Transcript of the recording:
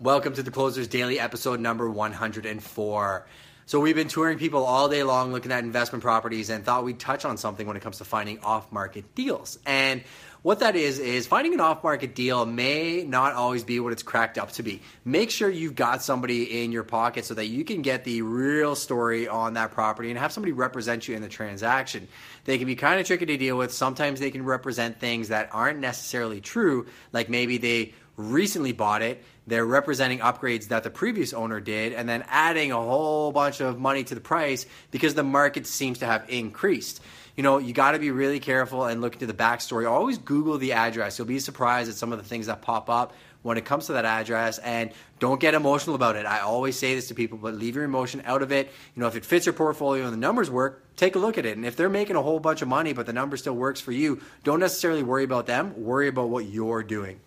Welcome to the Closers Daily, episode number 104. So, we've been touring people all day long looking at investment properties and thought we'd touch on something when it comes to finding off market deals. And what that is, is finding an off market deal may not always be what it's cracked up to be. Make sure you've got somebody in your pocket so that you can get the real story on that property and have somebody represent you in the transaction. They can be kind of tricky to deal with. Sometimes they can represent things that aren't necessarily true, like maybe they recently bought it. They're representing upgrades that the previous owner did and then adding a whole bunch of money to the price because the market seems to have increased. You know, you got to be really careful and look into the backstory. Always Google the address. You'll be surprised at some of the things that pop up when it comes to that address and don't get emotional about it. I always say this to people, but leave your emotion out of it. You know, if it fits your portfolio and the numbers work, take a look at it. And if they're making a whole bunch of money but the number still works for you, don't necessarily worry about them. Worry about what you're doing.